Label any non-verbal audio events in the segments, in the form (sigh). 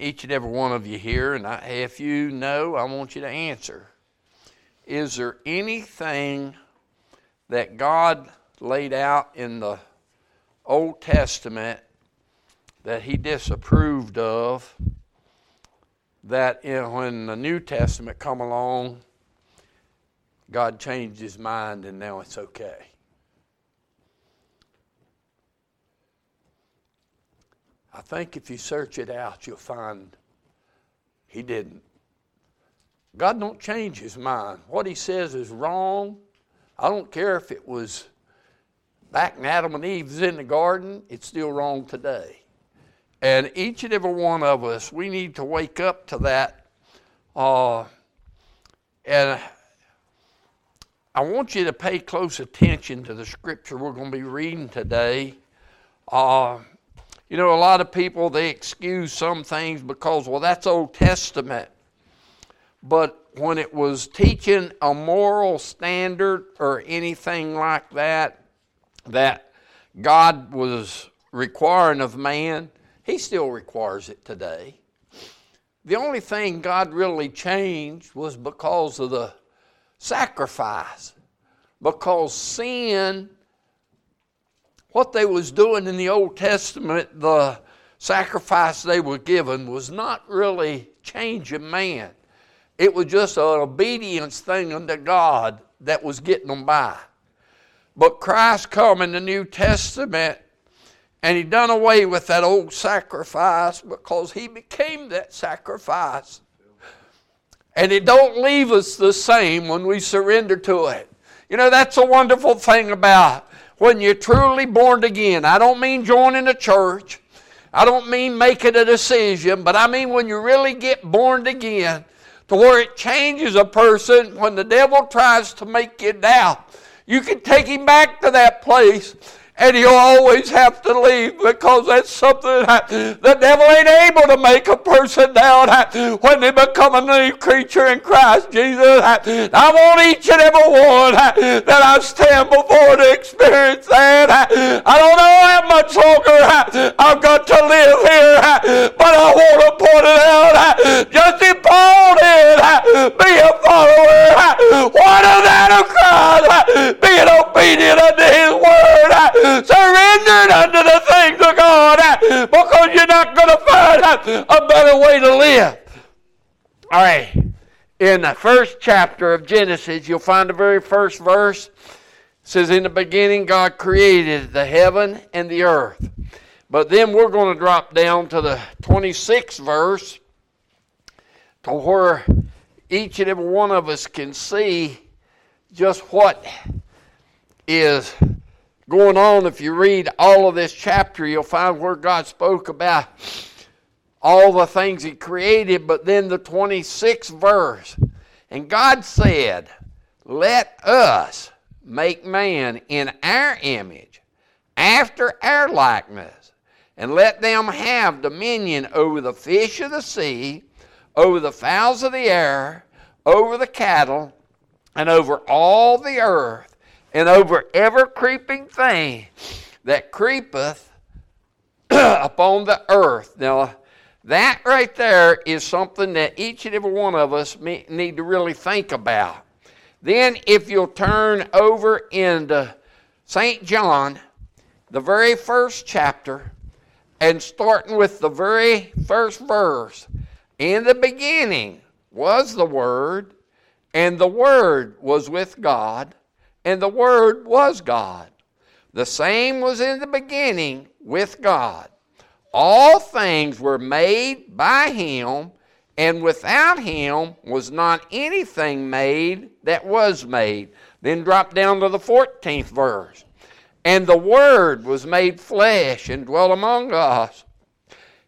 each and every one of you here, and I, if you know, I want you to answer. Is there anything that God laid out in the Old Testament that He disapproved of? That in, when the New Testament come along, God changed His mind, and now it's okay. I think if you search it out, you'll find he didn't. God don't change his mind. What he says is wrong. I don't care if it was back in Adam and Eve's in the garden, it's still wrong today. And each and every one of us, we need to wake up to that. Uh, and I want you to pay close attention to the scripture we're going to be reading today. Uh, you know, a lot of people, they excuse some things because, well, that's Old Testament. But when it was teaching a moral standard or anything like that, that God was requiring of man, He still requires it today. The only thing God really changed was because of the sacrifice. Because sin what they was doing in the Old Testament, the sacrifice they were given was not really changing man. It was just an obedience thing unto God that was getting them by. But Christ come in the New Testament and he done away with that old sacrifice because he became that sacrifice. And it don't leave us the same when we surrender to it. You know, that's a wonderful thing about when you're truly born again. I don't mean joining a church. I don't mean making a decision, but I mean when you really get born again to where it changes a person when the devil tries to make you doubt. You can take him back to that place and he'll always have to leave because that's something the devil ain't able to make a person down when they become a new creature in Christ Jesus. I want each and every one that I stand before to experience that. I don't know how much longer I've got to live here, but I want to point it out. Just as Paul did, be a follower. What of that of Christ? Being obedient unto his word surrendered unto the things of God because you're not going to find a better way to live. All right. In the first chapter of Genesis, you'll find the very first verse. It says, In the beginning, God created the heaven and the earth. But then we're going to drop down to the 26th verse to where each and every one of us can see just what is going on, if you read all of this chapter, you'll find where God spoke about all the things He created, but then the 26th verse. And God said, Let us make man in our image, after our likeness, and let them have dominion over the fish of the sea, over the fowls of the air, over the cattle, and over all the earth and over every creeping thing that creepeth (clears throat) upon the earth. Now, that right there is something that each and every one of us need to really think about. Then, if you'll turn over into St. John, the very first chapter, and starting with the very first verse, in the beginning was the Word, and the Word was with God and the Word was God. The same was in the beginning with God. All things were made by Him, and without Him was not anything made that was made. Then drop down to the 14th verse. And the Word was made flesh and dwelt among us.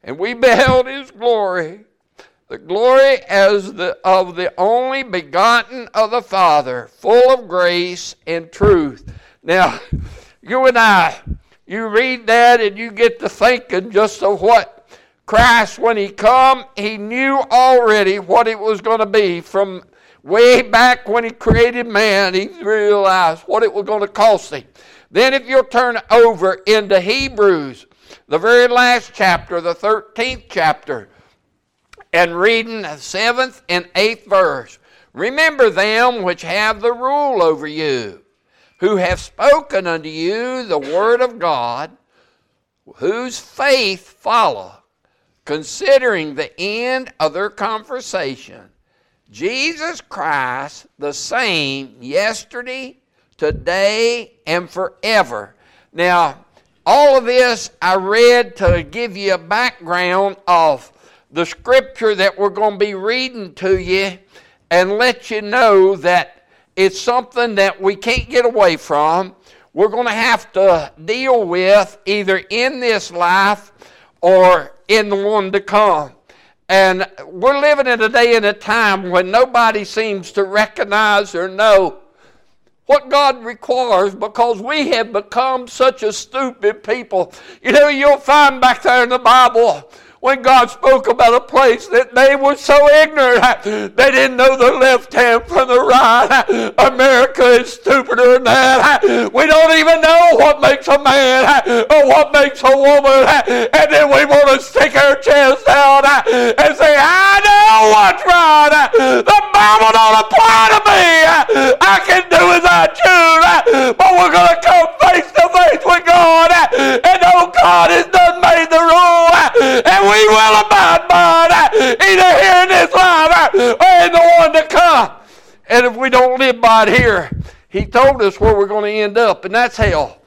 And we (laughs) beheld His glory, the glory as the, of the only begotten of the Father, full of grace and truth. Now, you and I, you read that and you get to thinking just of what Christ, when He come, He knew already what it was going to be from way back when He created man. He realized what it was going to cost Him. Then, if you'll turn over into Hebrews, the very last chapter, the 13th chapter, and reading the seventh and eighth verse. Remember them which have the rule over you, who have spoken unto you the word of God, whose faith follow, considering the end of their conversation. Jesus Christ, the same yesterday, today, and forever. Now, all of this I read to give you a background of the scripture that we're going to be reading to you and let you know that it's something that we can't get away from. We're going to have to deal with either in this life or in the one to come. And we're living in a day and a time when nobody seems to recognize or know what God requires because we have become such a stupid people. You know, you'll find back there in the Bible when God spoke about a place that they were so ignorant they didn't know the left hand from the right. America is stupider than that. We don't even know what makes a man or what makes a woman. And then we want to stick our chest out and say, I know what's right. The Bible don't apply to me. I can do as I choose. But we're going to come face to face with God and know God has done made we will abide by it, either uh, here in this life or uh, in the one to come. And if we don't live by it here, he told us where we're going to end up, and that's hell.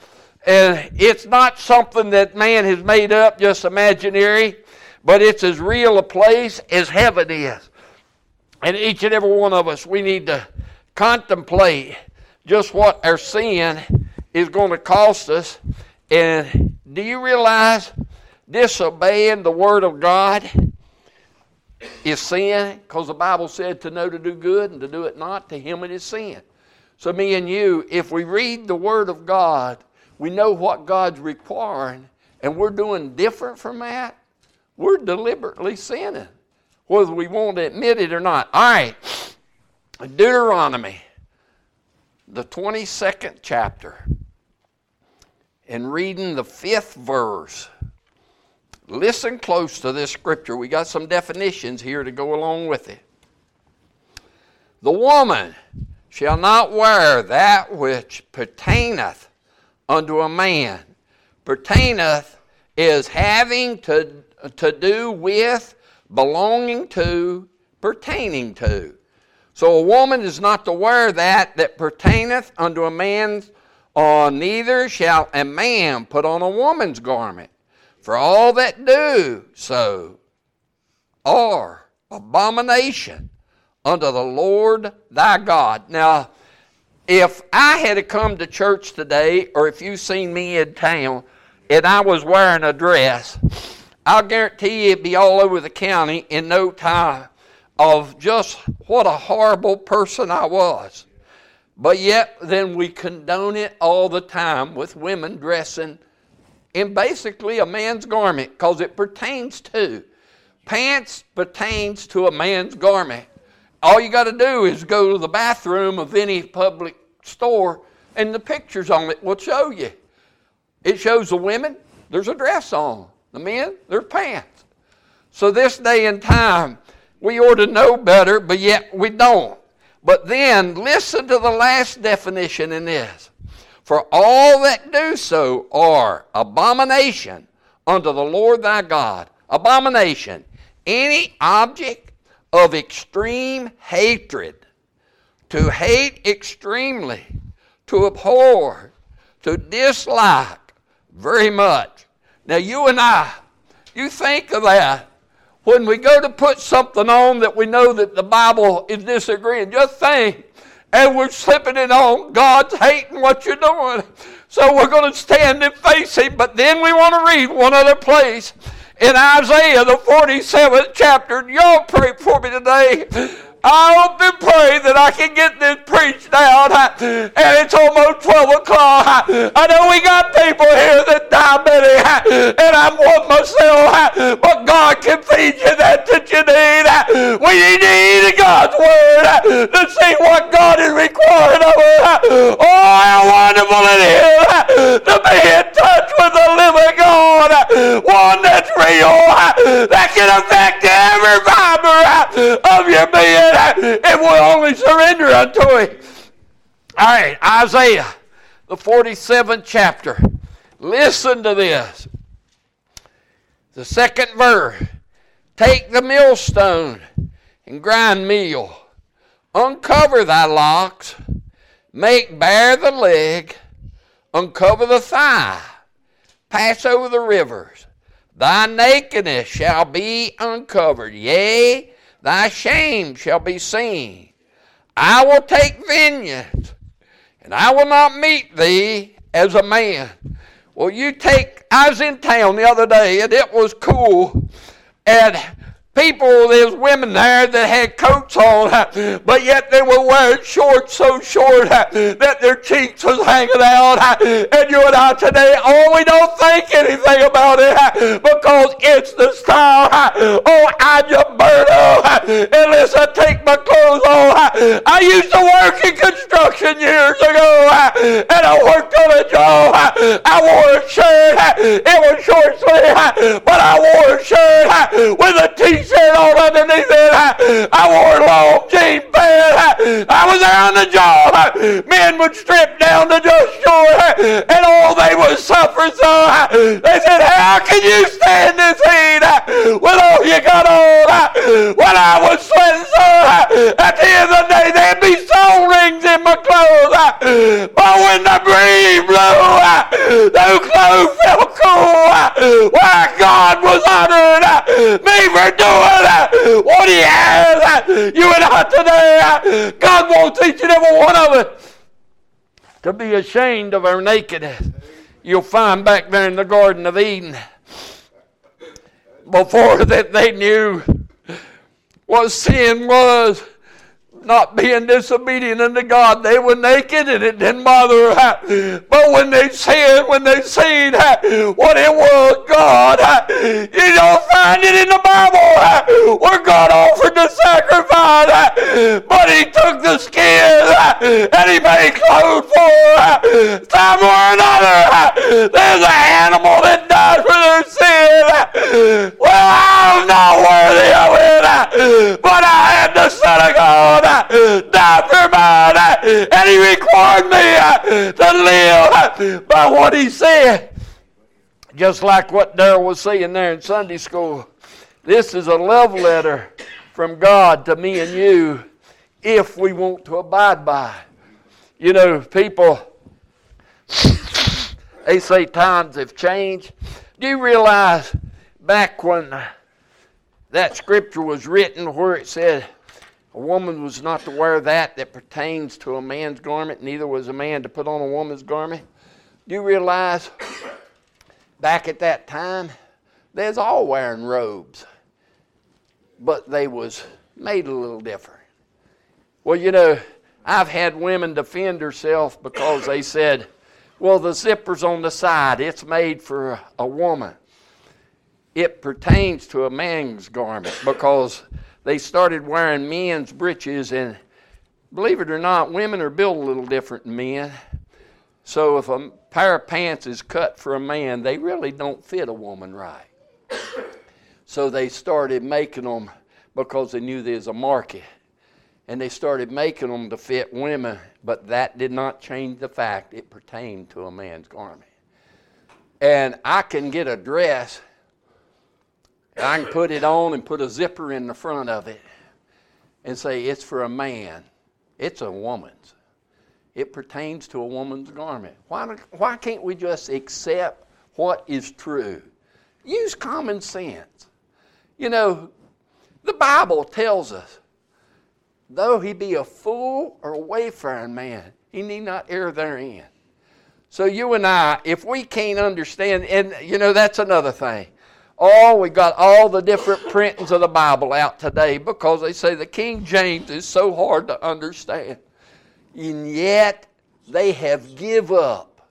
And it's not something that man has made up, just imaginary, but it's as real a place as heaven is. And each and every one of us, we need to contemplate just what our sin is going to cost us. And do you realize disobeying the Word of God is sin because the Bible said to know to do good and to do it not, to him it is sin. So, me and you, if we read the Word of God, we know what God's requiring, and we're doing different from that, we're deliberately sinning, whether we want to admit it or not. All right, Deuteronomy, the 22nd chapter, and reading the fifth verse. Listen close to this scripture. We got some definitions here to go along with it. The woman shall not wear that which pertaineth unto a man. Pertaineth is having to, to do with, belonging to, pertaining to. So a woman is not to wear that that pertaineth unto a man's, or neither shall a man put on a woman's garment. For all that do so are abomination unto the Lord thy God. Now, if I had come to church today, or if you've seen me in town, and I was wearing a dress, I'll guarantee you it'd be all over the county in no time of just what a horrible person I was. But yet, then we condone it all the time with women dressing in basically a man's garment because it pertains to. Pants pertains to a man's garment. All you got to do is go to the bathroom of any public store and the pictures on it will show you. It shows the women, there's a dress on. The men, there's pants. So this day and time, we ought to know better, but yet we don't. But then listen to the last definition in this. For all that do so are abomination unto the Lord thy God. Abomination. Any object of extreme hatred. To hate extremely. To abhor. To dislike very much. Now, you and I, you think of that when we go to put something on that we know that the Bible is disagreeing. Just think and we're slipping it on. God's hating what you're doing. So we're going to stand and face Him. But then we want to read one other place in Isaiah, the 47th chapter. Y'all pray for me today. I hope and pray that I can get this preached out. And it's almost 12 o'clock. I know we got people here that diabetic, and I'm one myself, but God can feed you that that you need. We need God's word to see what God is requiring of us. Oh, how wonderful it is to be in touch with the living God, one that's real, that can affect every fiber of your being if we only surrender unto Him. All right, Isaiah, the 47th chapter. Listen to this. The second verse Take the millstone and grind meal, uncover thy locks, make bare the leg, uncover the thigh, pass over the rivers. Thy nakedness shall be uncovered, yea, thy shame shall be seen. I will take vengeance, and I will not meet thee as a man. Well, you take, I was in town the other day, and it was cool. And people, there's women there that had coats on, but yet they were wearing shorts so short that their cheeks was hanging out. And you and I today, oh, we don't think anything about it because it's the style. Oh, I just burn up unless I take my clothes off. I used to work in construction years ago, and I worked on a job. I wore a shirt. It was short sleeve, but I wore a shirt with a t-shirt shirt on underneath it. I wore long jean pants. I was there on the job. Men would strip down to just short, and all they would suffer so. They said, How can you stand this heat with all you got on? When I was sweating so, at the end of the day, there'd be soul rings in my clothes. But when the breeze blew, those clothes felt cool. Why God was honored me for doing what he has. You and I today, uh, God wants each and every one of us to be ashamed of our nakedness. You'll find back there in the Garden of Eden, before that they knew what sin was not being disobedient unto God. They were naked and it didn't bother her. But when they sinned, when they seen what it was, God, you don't find it in the Bible where God offered the sacrifice, but He took the skin and He made clothes for. Time or another, there's an animal that died for their sin. Well, I'm not worthy of it, but I am the Son of God die for mine, and he required me uh, to live by what he said. Just like what Daryl was saying there in Sunday school. This is a love letter from God to me and you if we want to abide by. You know, people, they say times have changed. Do you realize back when that scripture was written where it said, a woman was not to wear that that pertains to a man's garment, neither was a man to put on a woman's garment. Do you realize back at that time, they was all wearing robes, but they was made a little different. Well, you know, I've had women defend herself because they said, well, the zipper's on the side. It's made for a woman. It pertains to a man's garment because they started wearing men's breeches, and believe it or not, women are built a little different than men. So if a pair of pants is cut for a man, they really don't fit a woman right. So they started making them because they knew there's a market. And they started making them to fit women, but that did not change the fact it pertained to a man's garment. And I can get a dress I can put it on and put a zipper in the front of it and say it's for a man. It's a woman's. It pertains to a woman's garment. Why, why can't we just accept what is true? Use common sense. You know, the Bible tells us, though he be a fool or a wayfaring man, he need not err therein. So you and I, if we can't understand, and you know, that's another thing. Oh, we got all the different printings of the Bible out today because they say the King James is so hard to understand. And yet they have give up.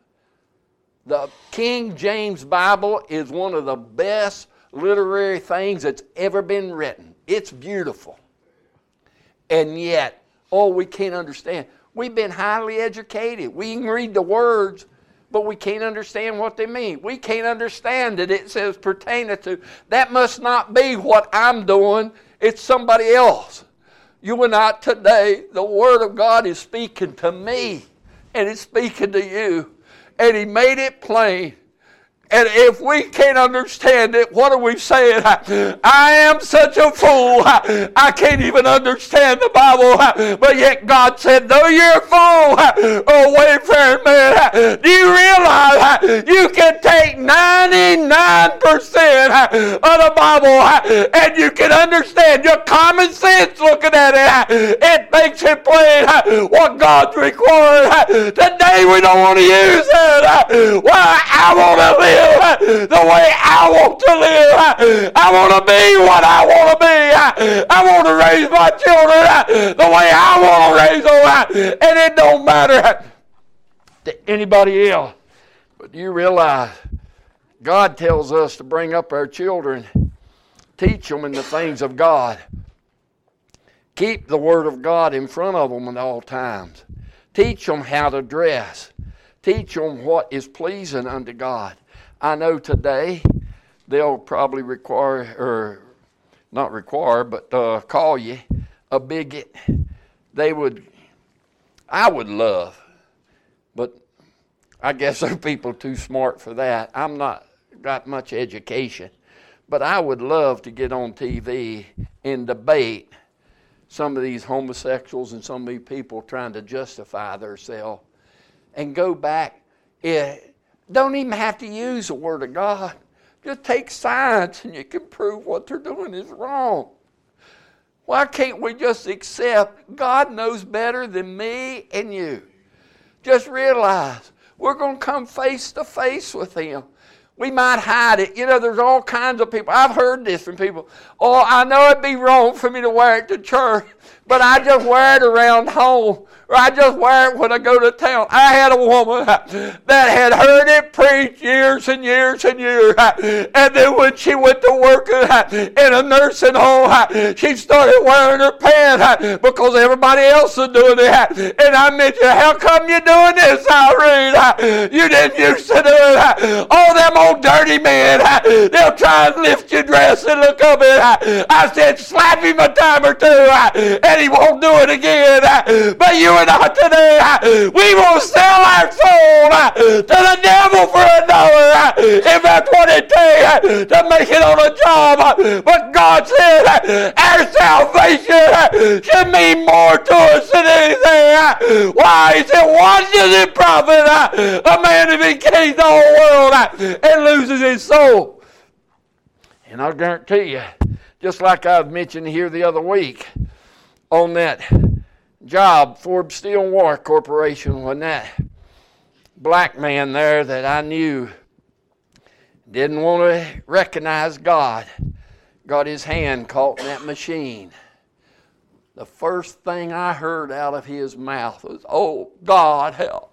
The King James Bible is one of the best literary things that's ever been written. It's beautiful. And yet, oh, we can't understand. We've been highly educated. We can read the words but we can't understand what they mean. We can't understand that it says pertaineth to. That must not be what I'm doing it's somebody else. You and I today, the Word of God is speaking to me and it's speaking to you. And He made it plain. And if we can't understand it, what are we saying? I am such a fool. I can't even understand the Bible. But yet God said, though you're a fool, oh wayfaring man, do you realize you can take 99% of the Bible and you can understand your common sense looking at it. It makes it plain what God's required. Today we don't want to use it. Well, I want to live live the way I want to live. I want to be what I want to be. I want to raise my children the way I want to raise them. And it don't matter to anybody else. But you realize God tells us to bring up our children, teach them in the things of God. Keep the Word of God in front of them at all times. Teach them how to dress. Teach them what is pleasing unto God. I know today they'll probably require, or not require, but uh, call you a bigot. They would, I would love, but I guess (laughs) there are people too smart for that. I'm not got much education, but I would love to get on TV and debate some of these homosexuals and some of these people trying to justify themselves and go back. Don't even have to use the Word of God. Just take science and you can prove what they're doing is wrong. Why can't we just accept God knows better than me and you? Just realize we're going to come face to face with Him. We might hide it. You know, there's all kinds of people. I've heard this from people. Oh, I know it'd be wrong for me to wear it to church, but I just wear it around home or I just wear it when I go to town. I had a woman that had heard it preached years and years and years. And then when she went to work in a nursing home, she started wearing her pants because everybody else was doing it. And I mentioned, how come you're doing this, Irene? You didn't used to do it. All them old dirty men, they'll try and lift your dress and look up at I said, slap him a time or two, and he won't do it again. But you and I today, we will sell our soul to the devil for a dollar if that's what it takes to make it on a job. But God said our salvation should mean more to us than anything. Why? He said, what does it profit a man if he gains the whole world and loses his soul? And I'll guarantee you, just like I've mentioned here the other week, on that job, Forbes Steel and War Corporation, when that black man there that I knew didn't want to recognize God got his hand caught in that machine. The first thing I heard out of his mouth was, Oh, God, help.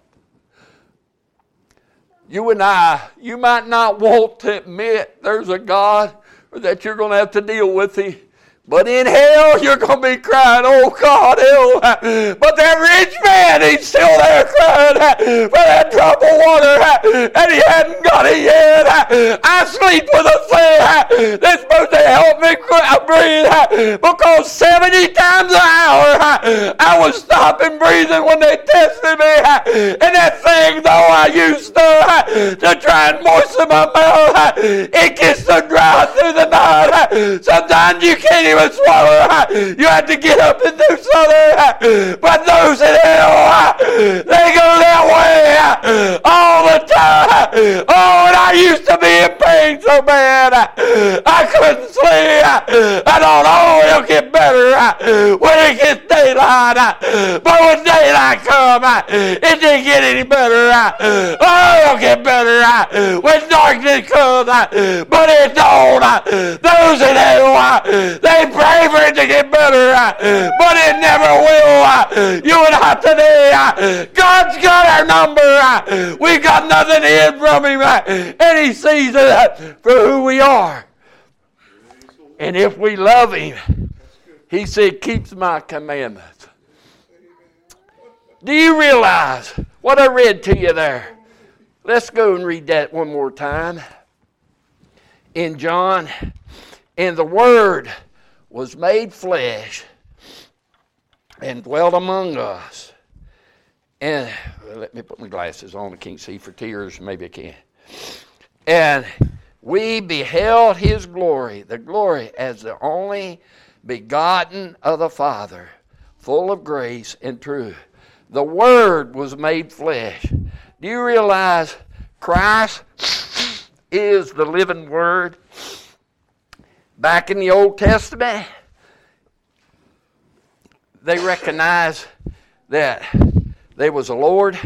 You and I, you might not want to admit there's a God or that you're going to have to deal with him. But in hell, you're going to be crying, oh God, hell. But that rich man, he's still there crying for that drop of water, and he hadn't got it yet. I sleep with a thing that's supposed to help me uh, breathe because 70 times an hour I was stopping breathing when they tested me. And that thing, though I used to, to try and moisten my mouth, it gets so dry through the night. Sometimes you can't even even swallow. You had to get up and do something. But those in hell, they go that way all the time. Oh, and I used to be in pain so bad. I couldn't sleep. I thought, oh, it'll get better when it gets daylight. But when daylight comes, it didn't get any better. Oh, it'll get better when darkness comes. But it don't. Those in hell, they pray for it to get better, uh, but it never will. Uh, you and I today, uh, God's got our number. We got nothing in from Him, and He sees it for who we are. And if we love Him, He said, keeps my commandments. Do you realize what I read to you there? Let's go and read that one more time. In John, in the Word was made flesh and dwelt among us. And let me put my glasses on. I can't see for tears. Maybe I can. And we beheld his glory, the glory as the only begotten of the Father, full of grace and truth. The Word was made flesh. Do you realize Christ is the living Word? Back in the Old Testament, they recognized that there was a Lord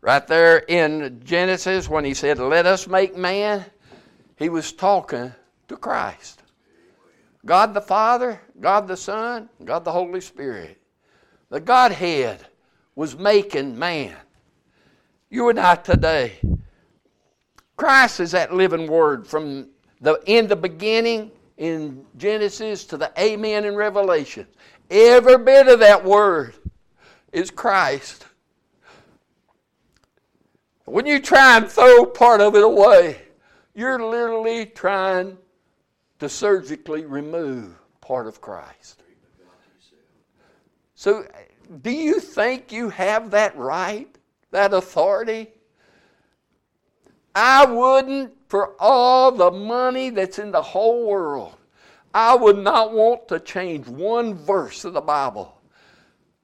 right there in Genesis when he said, Let us make man. He was talking to Christ. God the Father, God the Son, God the Holy Spirit. The Godhead was making man. You and I today. Christ is that living word from the in the beginning in Genesis to the Amen in Revelation. Every bit of that word is Christ. When you try and throw part of it away, you're literally trying to surgically remove part of Christ. So, do you think you have that right, that authority? I wouldn't for all the money that's in the whole world. I would not want to change one verse of the Bible.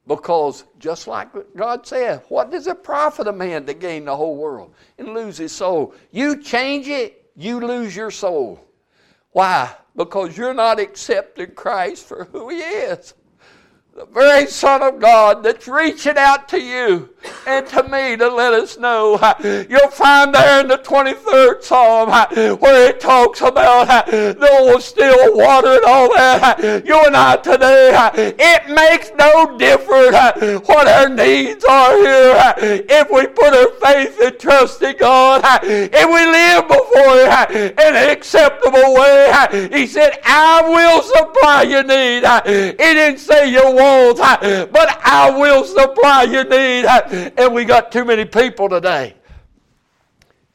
Because just like God said, what does it profit a man to gain the whole world and lose his soul? You change it, you lose your soul. Why? Because you're not accepting Christ for who he is the very Son of God that's reaching out to you and to me to let us know. You'll find there in the 23rd Psalm where it talks about the still water and all that. You and I today, it makes no difference what our needs are here. If we put our faith and trust in God, if we live before Him in an acceptable way, He said, I will supply your need. He didn't say but I will supply your need. And we got too many people today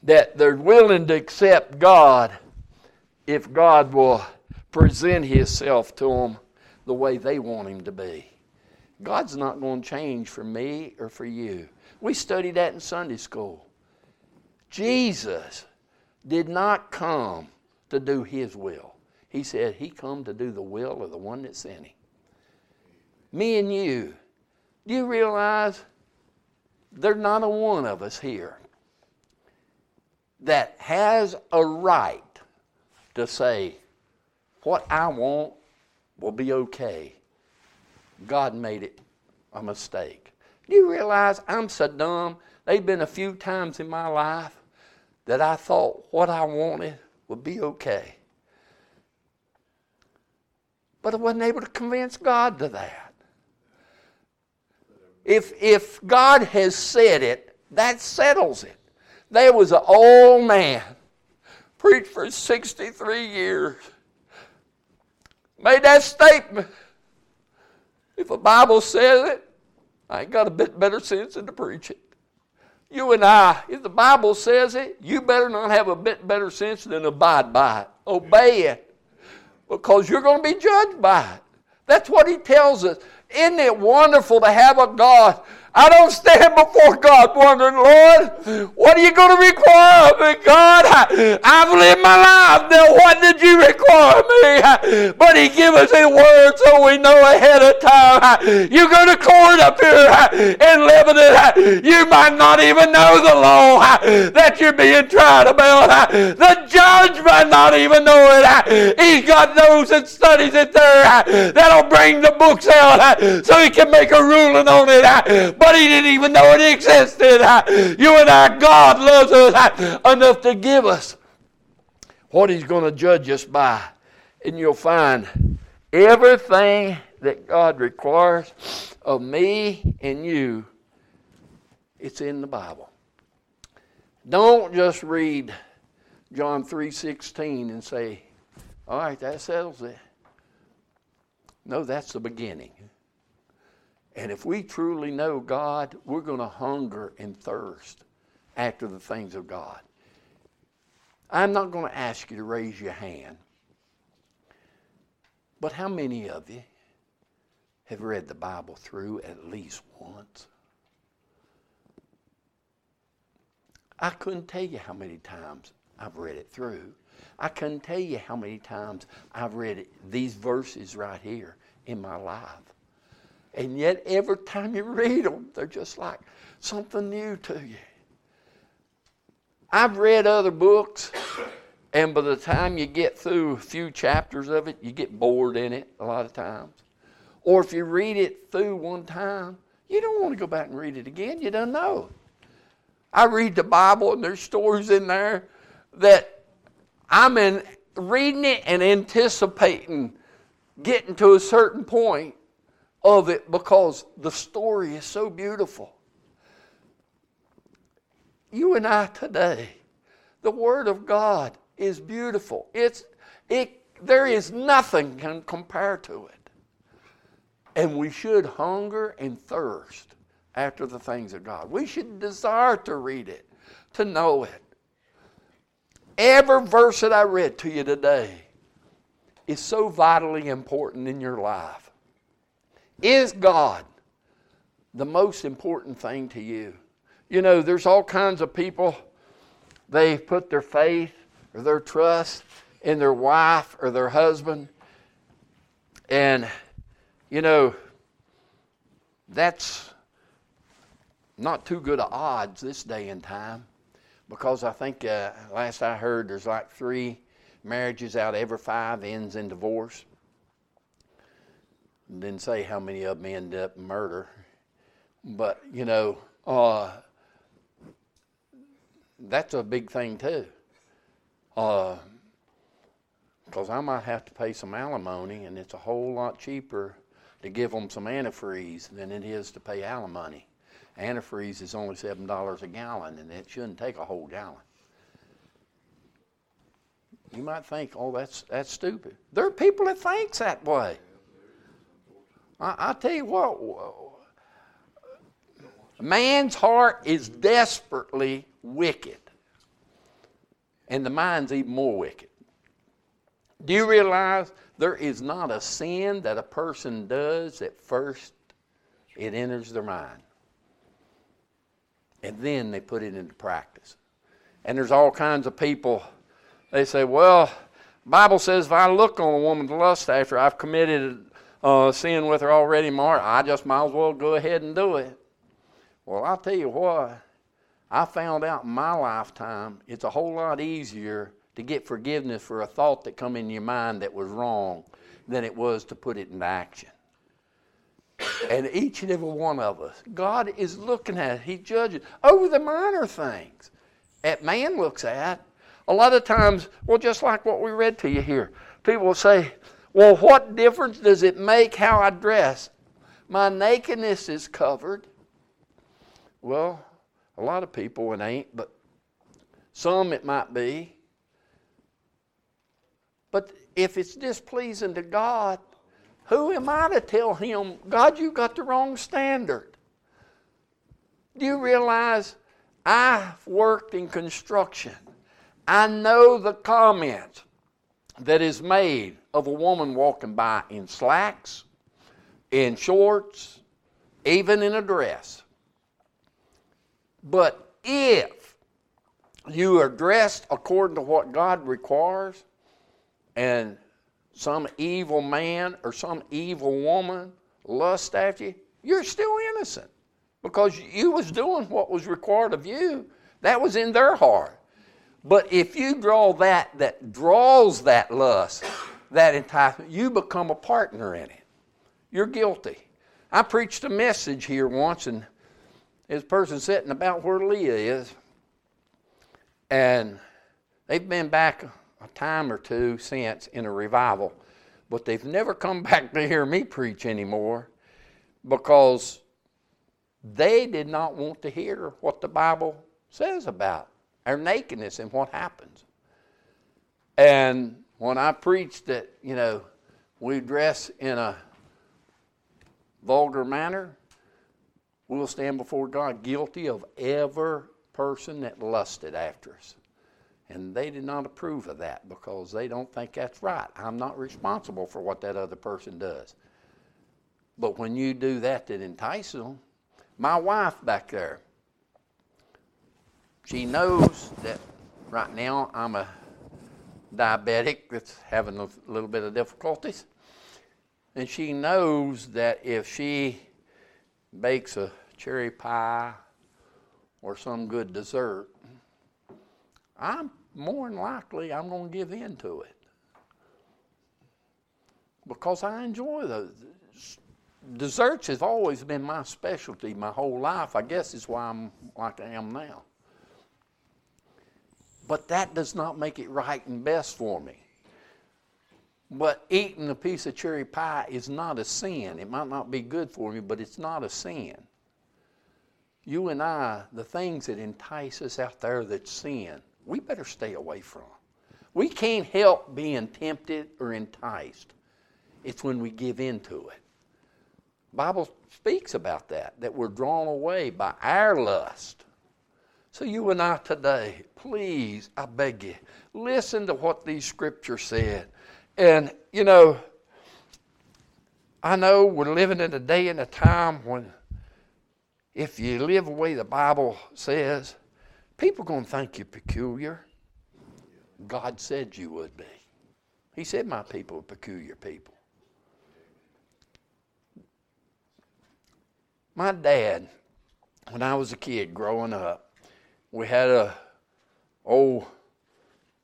that they're willing to accept God if God will present Himself to them the way they want Him to be. God's not going to change for me or for you. We studied that in Sunday school. Jesus did not come to do His will. He said He come to do the will of the one that sent Him me and you, do you realize there's not a one of us here that has a right to say, what I want will be okay. God made it a mistake. Do you realize I'm so dumb? There's been a few times in my life that I thought what I wanted would be okay. But I wasn't able to convince God to that. If, if God has said it, that settles it. There was an old man, preached for 63 years, made that statement. If the Bible says it, I ain't got a bit better sense than to preach it. You and I, if the Bible says it, you better not have a bit better sense than abide by it. Obey it. Because you're going to be judged by it. That's what he tells us. Isn't it wonderful to have a God I don't stand before God wondering, Lord, what are you going to require of me, God? I've lived my life. Now, what did you require of me? But He give us His word so we know ahead of time. You go to court up here in Lebanon, you might not even know the law that you're being tried about. The judge might not even know it. He's got those that studies it there that'll bring the books out so he can make a ruling on it. But but he didn't even know it existed. (laughs) You and I, God loves us (laughs) enough to give us what he's going to judge us by. And you'll find everything that God requires of me and you, it's in the Bible. Don't just read John 3:16 and say, "All right, that settles it." No, that's the beginning. And if we truly know God, we're going to hunger and thirst after the things of God. I'm not going to ask you to raise your hand. But how many of you have read the Bible through at least once? I couldn't tell you how many times I've read it through. I couldn't tell you how many times I've read it, these verses right here in my life. And yet, every time you read them, they're just like something new to you. I've read other books, and by the time you get through a few chapters of it, you get bored in it a lot of times. Or if you read it through one time, you don't want to go back and read it again. You don't know. I read the Bible, and there's stories in there that I'm in reading it and anticipating getting to a certain point of it because the story is so beautiful. You and I today, the Word of God is beautiful. It's, it, there is nothing can compare to it. And we should hunger and thirst after the things of God. We should desire to read it, to know it. Every verse that I read to you today is so vitally important in your life. Is God the most important thing to you? You know, there's all kinds of people, they put their faith or their trust in their wife or their husband. And, you know, that's not too good of odds this day and time because I think uh, last I heard there's like three marriages out of every five ends in divorce. Didn't say how many of them end up murder, but you know, uh, that's a big thing too. Because uh, I might have to pay some alimony, and it's a whole lot cheaper to give them some antifreeze than it is to pay alimony. Antifreeze is only seven dollars a gallon, and it shouldn't take a whole gallon. You might think, "Oh, that's that's stupid." There are people that thinks that way. I, I tell you what, man's heart is desperately wicked, and the mind's even more wicked. Do you realize there is not a sin that a person does that first it enters their mind? and then they put it into practice. And there's all kinds of people, they say, well, Bible says if I look on a woman to lust after, I've committed uh, sin with her already, Mark. I just might as well go ahead and do it. Well, I'll tell you what, I found out in my lifetime it's a whole lot easier to get forgiveness for a thought that come in your mind that was wrong than it was to put it into action. And each and every one of us, God is looking at, He judges over the minor things that man looks at. A lot of times, well, just like what we read to you here, people will say, Well, what difference does it make how I dress? My nakedness is covered. Well, a lot of people it ain't, but some it might be. But if it's displeasing to God, who am I to tell him, God, you got the wrong standard? Do you realize I've worked in construction? I know the comment that is made of a woman walking by in slacks, in shorts, even in a dress. But if you are dressed according to what God requires and some evil man or some evil woman lust after you, you're still innocent because you was doing what was required of you. That was in their heart. But if you draw that that draws that lust, that enticement, you become a partner in it. You're guilty. I preached a message here once, and this person sitting about where Leah is, and they've been back a time or two since in a revival, but they've never come (laughs) back to hear me preach anymore because they did not want to hear what the Bible says about our nakedness and what happens. And when I preached that, you know, we dress in a vulgar manner, we'll stand before God guilty of every person that lusted after us. And they did not approve of that because they don't think that's right. I'm not responsible for what that other person does. But when you do that that entices them, my wife back there, she knows that right now I'm a diabetic that's having a little bit of difficulties. And she knows that if she bakes a cherry pie or some good dessert, I'm more than likely I'm going to give in to it. Because I enjoy those. Desserts have always been my specialty my whole life. I guess is why I'm like I am now. But that does not make it right and best for me. But eating a piece of cherry pie is not a sin. It might not be good for me, but it's not a sin. You and I, the things that entice us out there that sin, we better stay away from. We can't help being tempted or enticed. It's when we give in to it. Bible speaks about that, that we're drawn away by our lust. So, you and I today, please, I beg you, listen to what these scriptures said. And, you know, I know we're living in a day and a time when if you live the way the Bible says, people are going to think you're peculiar. God said you would be. He said, My people are peculiar people. My dad, when I was a kid growing up, we had a old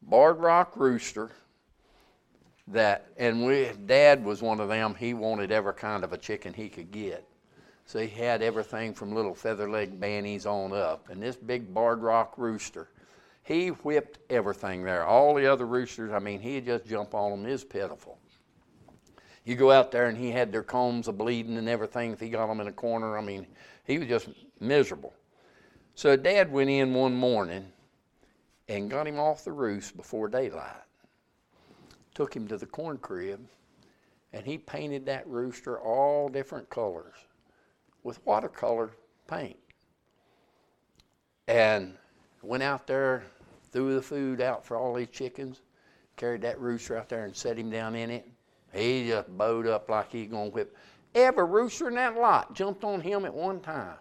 barred rock rooster that and we dad was one of them. He wanted every kind of a chicken he could get. So he had everything from little feather leg bannies on up. And this big barred rock rooster he whipped everything there. All the other roosters i mean he'd just jump on them is pitiful. You go out there and he had their combs a bleeding and everything. If he got them in a corner i mean he was just miserable so Dad went in one morning and got him off the roost before daylight. Took him to the corn crib, and he painted that rooster all different colors with watercolor paint. And went out there, threw the food out for all these chickens, carried that rooster out there and set him down in it. He just bowed up like he gonna whip. Every rooster in that lot jumped on him at one time.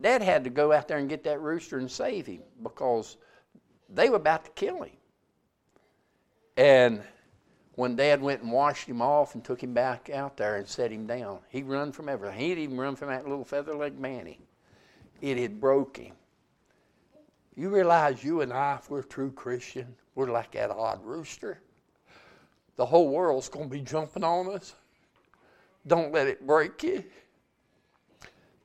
Dad had to go out there and get that rooster and save him because they were about to kill him. And when Dad went and washed him off and took him back out there and set him down, he run from everything. He'd even run from that little feather-legged manny. It had broke him. You realize you and I, if we're true Christian, we're like that odd rooster. The whole world's going to be jumping on us. Don't let it break you.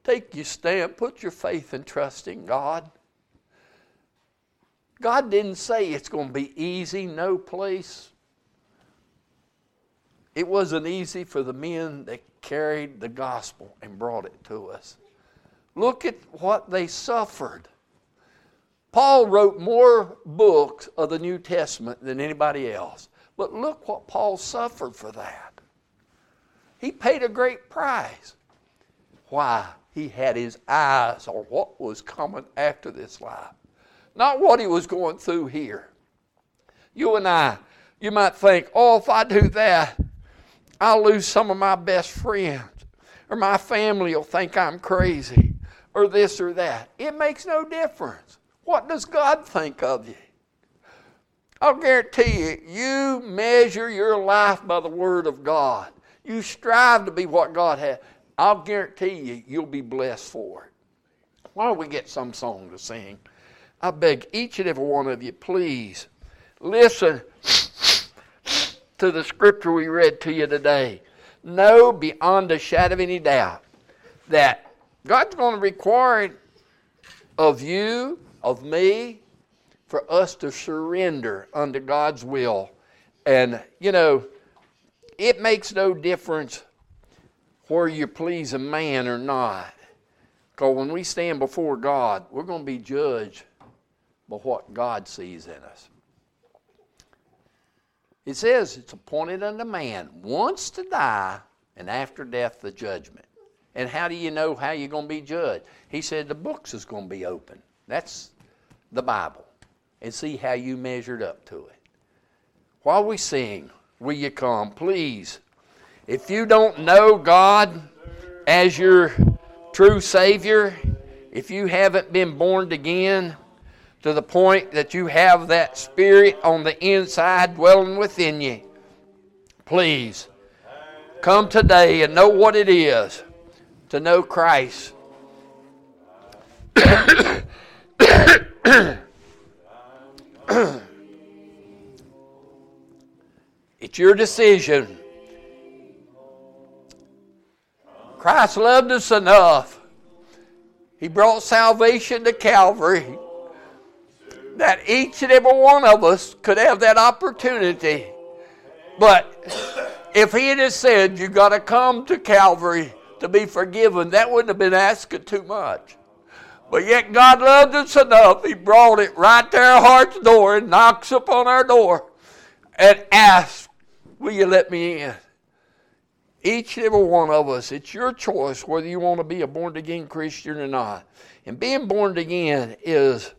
Take your stand, put your faith and trust in God. God didn't say it's going to be easy, no place. It wasn't easy for the men that carried the gospel and brought it to us. Look at what they suffered. Paul wrote more books of the New Testament than anybody else. But look what Paul suffered for that. He paid a great price. Why? He had his eyes on what was coming after this life, not what he was going through here. You and I, you might think, oh, if I do that, I'll lose some of my best friends, or my family will think I'm crazy, or this or that. It makes no difference. What does God think of you? I'll guarantee you, you measure your life by the Word of God. You strive to be what God has. I'll guarantee you, you'll be blessed for it. Why don't we get some song to sing? I beg each and every one of you, please listen to the scripture we read to you today. Know beyond a shadow of any doubt that God's going to require of you, of me, for us to surrender unto God's will. And, you know, it makes no difference where you please a man or not. Because when we stand before God, we're going to be judged by what God sees in us. It says it's appointed unto man once to die, and after death the judgment. And how do you know how you're going to be judged? He said the books is going to be open. That's the Bible. and see how you measured up to it. While we sing, will you come, please? If you don't know God as your true Savior, if you haven't been born again to the point that you have that Spirit on the inside dwelling within you, please come today and know what it is to know Christ. (coughs) it's your decision. Christ loved us enough. He brought salvation to Calvary that each and every one of us could have that opportunity. But if he had said, You got to come to Calvary to be forgiven, that wouldn't have been asking too much. But yet God loved us enough, He brought it right to our heart's door and knocks upon our door and asks, Will you let me in? Each and every one of us, it's your choice whether you want to be a born again Christian or not. And being born again is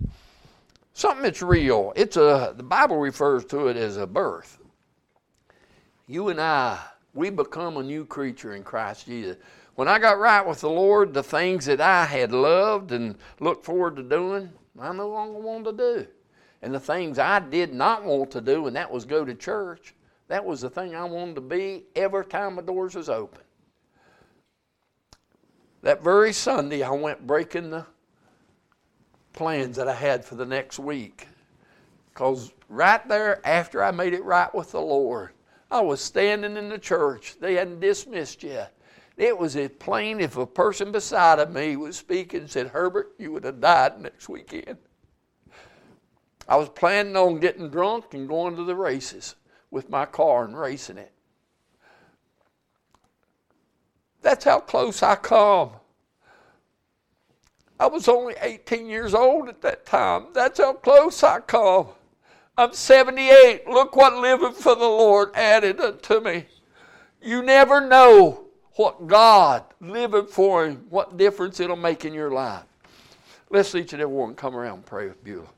something that's real. It's a the Bible refers to it as a birth. You and I, we become a new creature in Christ Jesus. When I got right with the Lord, the things that I had loved and looked forward to doing, I no longer want to do. And the things I did not want to do, and that was go to church, that was the thing I wanted to be every time the doors was open. That very Sunday, I went breaking the plans that I had for the next week. Because right there, after I made it right with the Lord, I was standing in the church. They hadn't dismissed yet. It was as plain if a person beside of me was speaking and said, Herbert, you would have died next weekend. I was planning on getting drunk and going to the races with my car and racing it. That's how close I come. I was only 18 years old at that time. That's how close I come. I'm 78. Look what living for the Lord added unto me. You never know what God living for Him, what difference it'll make in your life. Let's each and every one come around and pray with Beulah.